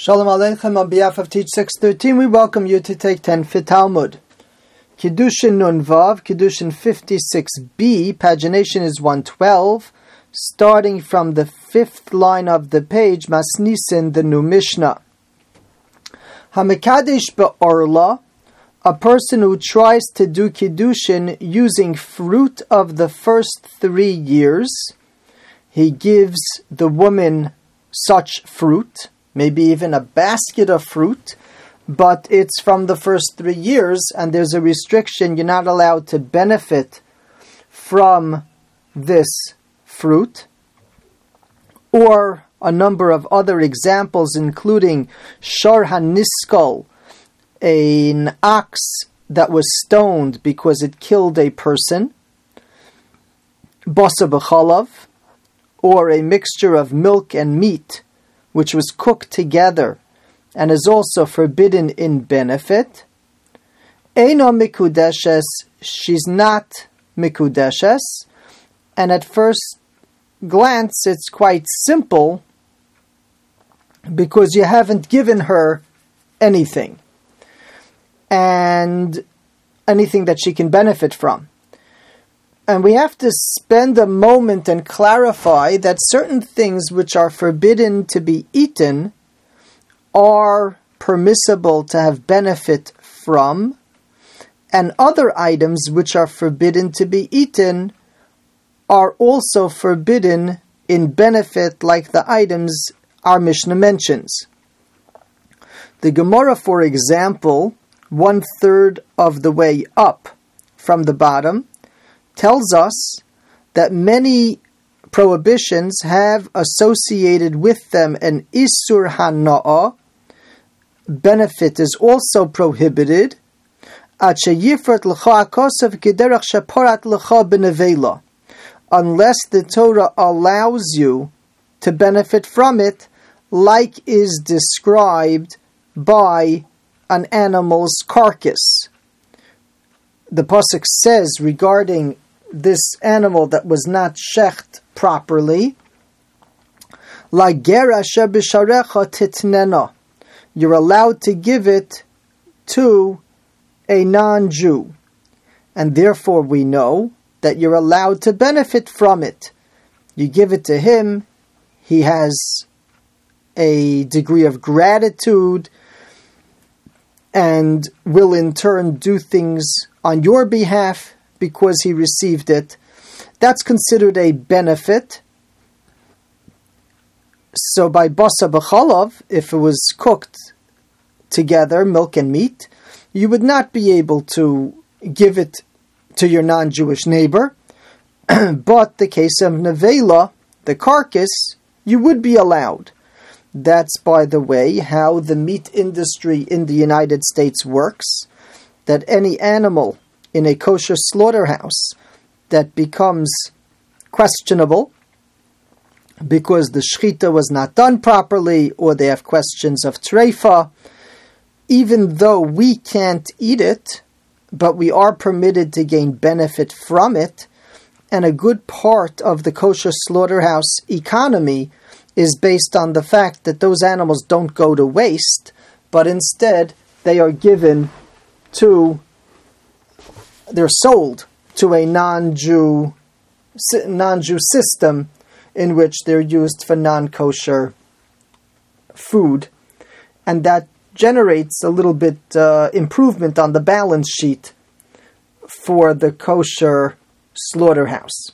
Shalom Aleichem on behalf of Teach 613, we welcome you to take 10 Fit Talmud. Kiddushin Nun Vav, Kiddushin 56b, pagination is 112, starting from the fifth line of the page, Masnisin, the new Mishnah. Hamikadesh Be'orla, a person who tries to do Kiddushin using fruit of the first three years, he gives the woman such fruit maybe even a basket of fruit, but it's from the first three years, and there's a restriction. You're not allowed to benefit from this fruit. Or a number of other examples, including Shar HaNiskal, an ox that was stoned because it killed a person, Basa B'chalav, or a mixture of milk and meat which was cooked together and is also forbidden in benefit. Eino mikudeshes, she's not mikudeshes, and at first glance it's quite simple because you haven't given her anything and anything that she can benefit from. And we have to spend a moment and clarify that certain things which are forbidden to be eaten are permissible to have benefit from, and other items which are forbidden to be eaten are also forbidden in benefit, like the items our Mishnah mentions. The Gemara, for example, one third of the way up from the bottom, tells us that many prohibitions have associated with them an isur hana'a. Benefit is also prohibited. Unless the Torah allows you to benefit from it, like is described by an animal's carcass. The pasuk says regarding this animal that was not shecht properly. You're allowed to give it to a non-Jew. And therefore we know that you're allowed to benefit from it. You give it to him, he has a degree of gratitude and will in turn do things on your behalf because he received it. That's considered a benefit. So by basa b'chalav, if it was cooked together, milk and meat, you would not be able to give it to your non-Jewish neighbor. but the case of nevela, the carcass, you would be allowed. That's, by the way, how the meat industry in the United States works. That any animal in a kosher slaughterhouse that becomes questionable because the shechita was not done properly or they have questions of treifa, even though we can't eat it, but we are permitted to gain benefit from it, and a good part of the kosher slaughterhouse economy is based on the fact that those animals don't go to waste, but instead they are given to they're sold to a non-Jew non-Jew system in which they're used for non-kosher food, and that generates a little bit uh, improvement on the balance sheet for the kosher slaughterhouse.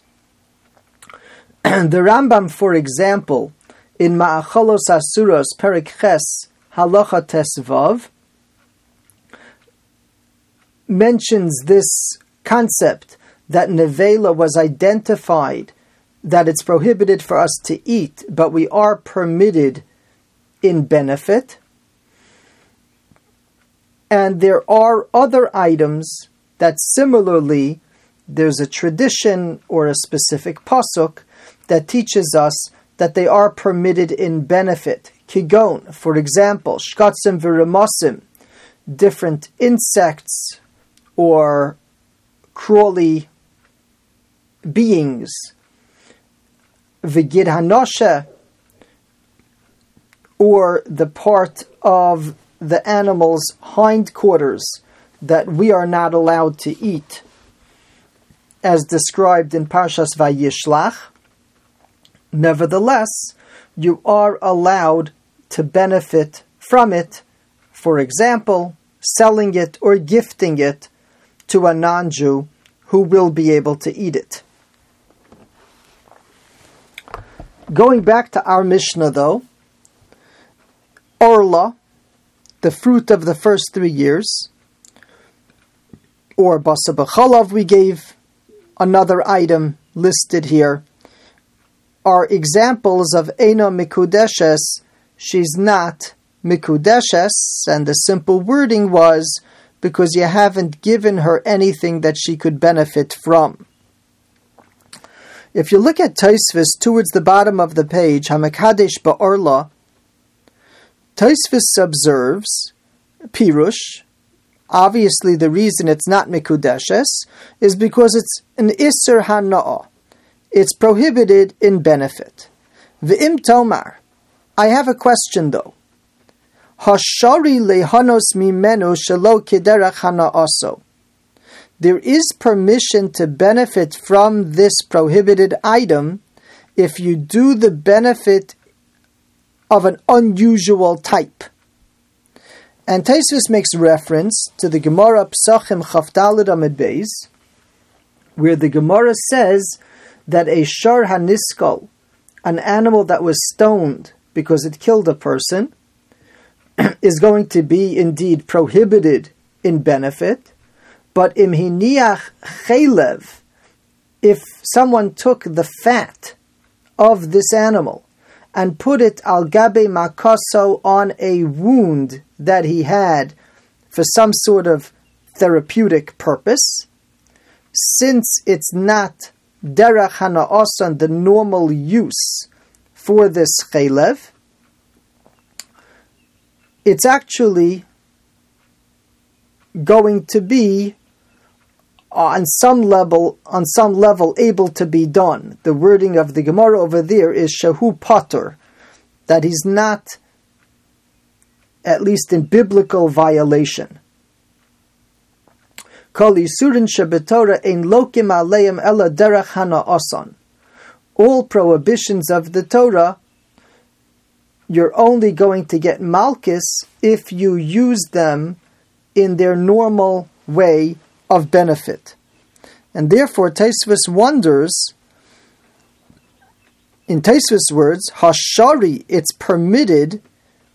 the Rambam, for example, in Ma'acholos Asuros Perikhes Halacha Tesvav, mentions this concept that nevela was identified, that it's prohibited for us to eat, but we are permitted in benefit. And there are other items that similarly, there's a tradition or a specific pasuk that teaches us that they are permitted in benefit. Kigon, for example, shkatzim v'remosim, different insects or crawly beings. Vigid Hanosha, or the part of the animal's hindquarters that we are not allowed to eat, as described in Parshas Vayishlach, nevertheless, you are allowed to benefit from it, for example, selling it or gifting it to a non Jew who will be able to eat it. Going back to our Mishnah though, Orla, the fruit of the first three years, or Basa B'chalav, we gave another item listed here, are examples of Ena Mikudeshes, she's not Mikudeshes, and the simple wording was because you haven't given her anything that she could benefit from. If you look at Taisvis towards the bottom of the page, Hamakadesh Ba'orla, Taisvis observes, Pirush, obviously the reason it's not Mikudeshes is because it's an Isser Hana'ah. It's prohibited in benefit. V'im Tomar, I have a question though. Hashari lehanos mimenu shelo kiderach hana'aso there is permission to benefit from this prohibited item if you do the benefit of an unusual type. And Taisus makes reference to the Gemara Psachim Chavdalid Amid Beis, where the Gemara says that a Shar Haniskal, an animal that was stoned because it killed a person, is going to be indeed prohibited in benefit, but imhiniach chelev, if someone took the fat of this animal and put it al gabe makaso on a wound that he had for some sort of therapeutic purpose, since it's not derech hana'asan, the normal use for this chelev, it's actually going to be uh, on some level, on some level, able to be done. The wording of the Gemara over there is shahu pater, that he's not, at least in biblical violation. All prohibitions of the Torah, you're only going to get malchus if you use them in their normal way of benefit. And therefore, Taisvis wonders, in Taisvis words, Hashari, it's permitted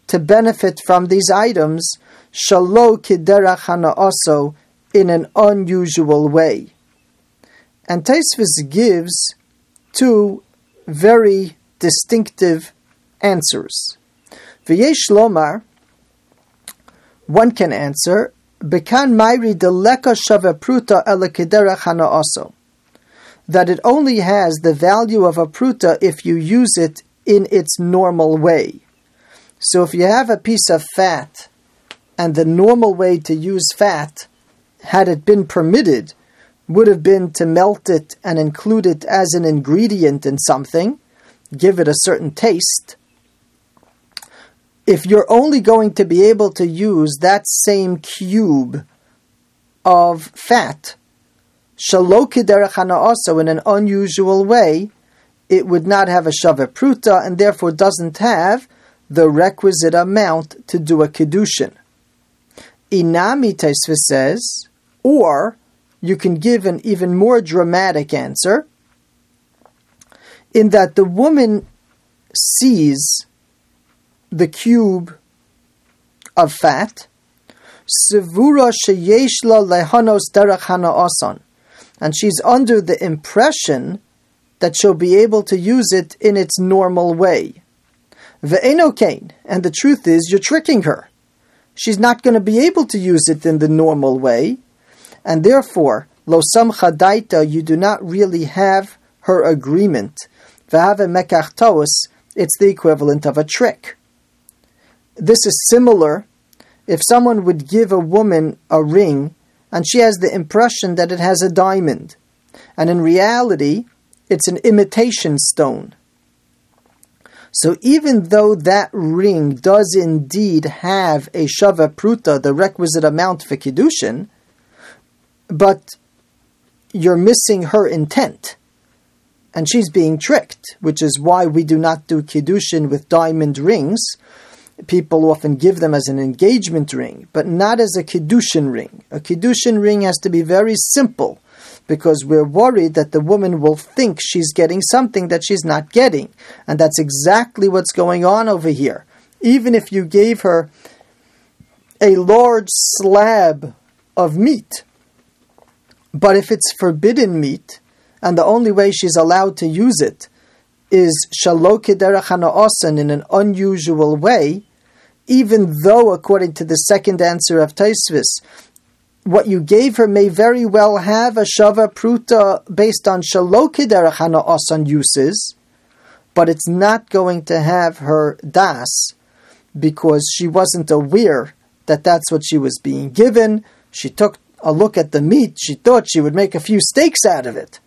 to benefit from these items, Shalo Kiderach also in an unusual way. And Taisvis gives two very distinctive answers. V'yesh Lomar, one can answer, Bekan Mairi Deleka Shava Pruta Hana. That it only has the value of a pruta if you use it in its normal way. So if you have a piece of fat, and the normal way to use fat, had it been permitted, would have been to melt it and include it as an ingredient in something, give it a certain taste, if you're only going to be able to use that same cube of fat, also in an unusual way, it would not have a shavet pruta and therefore doesn't have the requisite amount to do a kedushin. Inami Taisva says, or you can give an even more dramatic answer, in that the woman sees the cube of fat, lehanos and she's under the impression that she'll be able to use it in its normal way. And the truth is, you're tricking her. She's not going to be able to use it in the normal way, and therefore, lo you do not really have her agreement. It's the equivalent of a trick. This is similar if someone would give a woman a ring and she has the impression that it has a diamond, and in reality, it's an imitation stone. So even though that ring does indeed have a shava pruta, the requisite amount for kiddushin, but you're missing her intent, and she's being tricked, which is why we do not do kiddushin with diamond rings. People often give them as an engagement ring, but not as a kiddushin ring. A kiddushin ring has to be very simple because we're worried that the woman will think she's getting something that she's not getting. And that's exactly what's going on over here. Even if you gave her a large slab of meat, but if it's forbidden meat, and the only way she's allowed to use it is shalokederach in an unusual way, even though, according to the second answer of Taisvis, what you gave her may very well have a shava pruta based on shalokidera osan uses, but it's not going to have her das because she wasn't aware that that's what she was being given. She took a look at the meat, she thought she would make a few steaks out of it.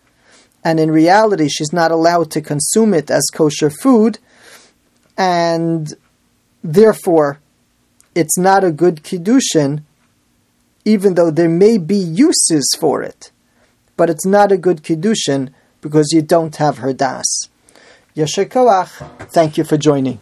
And in reality, she's not allowed to consume it as kosher food, and therefore, it's not a good kiddushin even though there may be uses for it. But it's not a good kiddushin because you don't have her das. Yasher Thank you for joining.